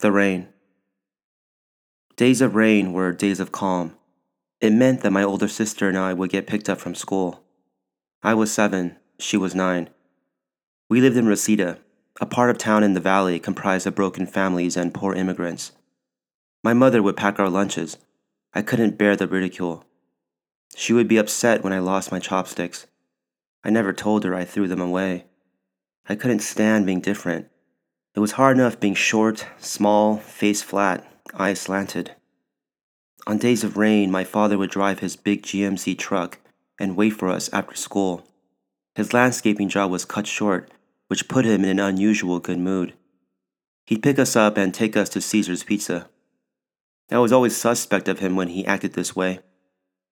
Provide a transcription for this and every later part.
The rain. Days of rain were days of calm. It meant that my older sister and I would get picked up from school. I was seven, she was nine. We lived in Reseda, a part of town in the valley comprised of broken families and poor immigrants. My mother would pack our lunches. I couldn't bear the ridicule. She would be upset when I lost my chopsticks. I never told her I threw them away. I couldn't stand being different. It was hard enough being short, small, face flat, eyes slanted. On days of rain, my father would drive his big GMC truck and wait for us after school. His landscaping job was cut short, which put him in an unusual good mood. He'd pick us up and take us to Caesar's Pizza. I was always suspect of him when he acted this way.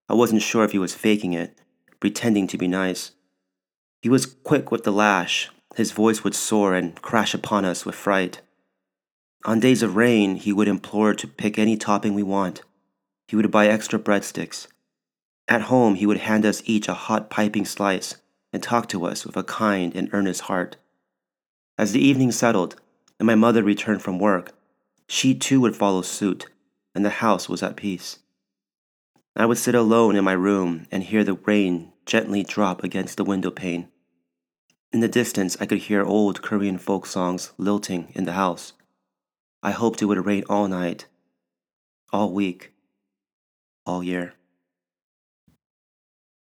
I wasn't sure if he was faking it, pretending to be nice. He was quick with the lash. His voice would soar and crash upon us with fright. On days of rain, he would implore to pick any topping we want. He would buy extra breadsticks. At home, he would hand us each a hot piping slice and talk to us with a kind and earnest heart. As the evening settled and my mother returned from work, she too would follow suit, and the house was at peace. I would sit alone in my room and hear the rain gently drop against the window pane. In the distance, I could hear old Korean folk songs lilting in the house. I hoped it would rain all night, all week, all year.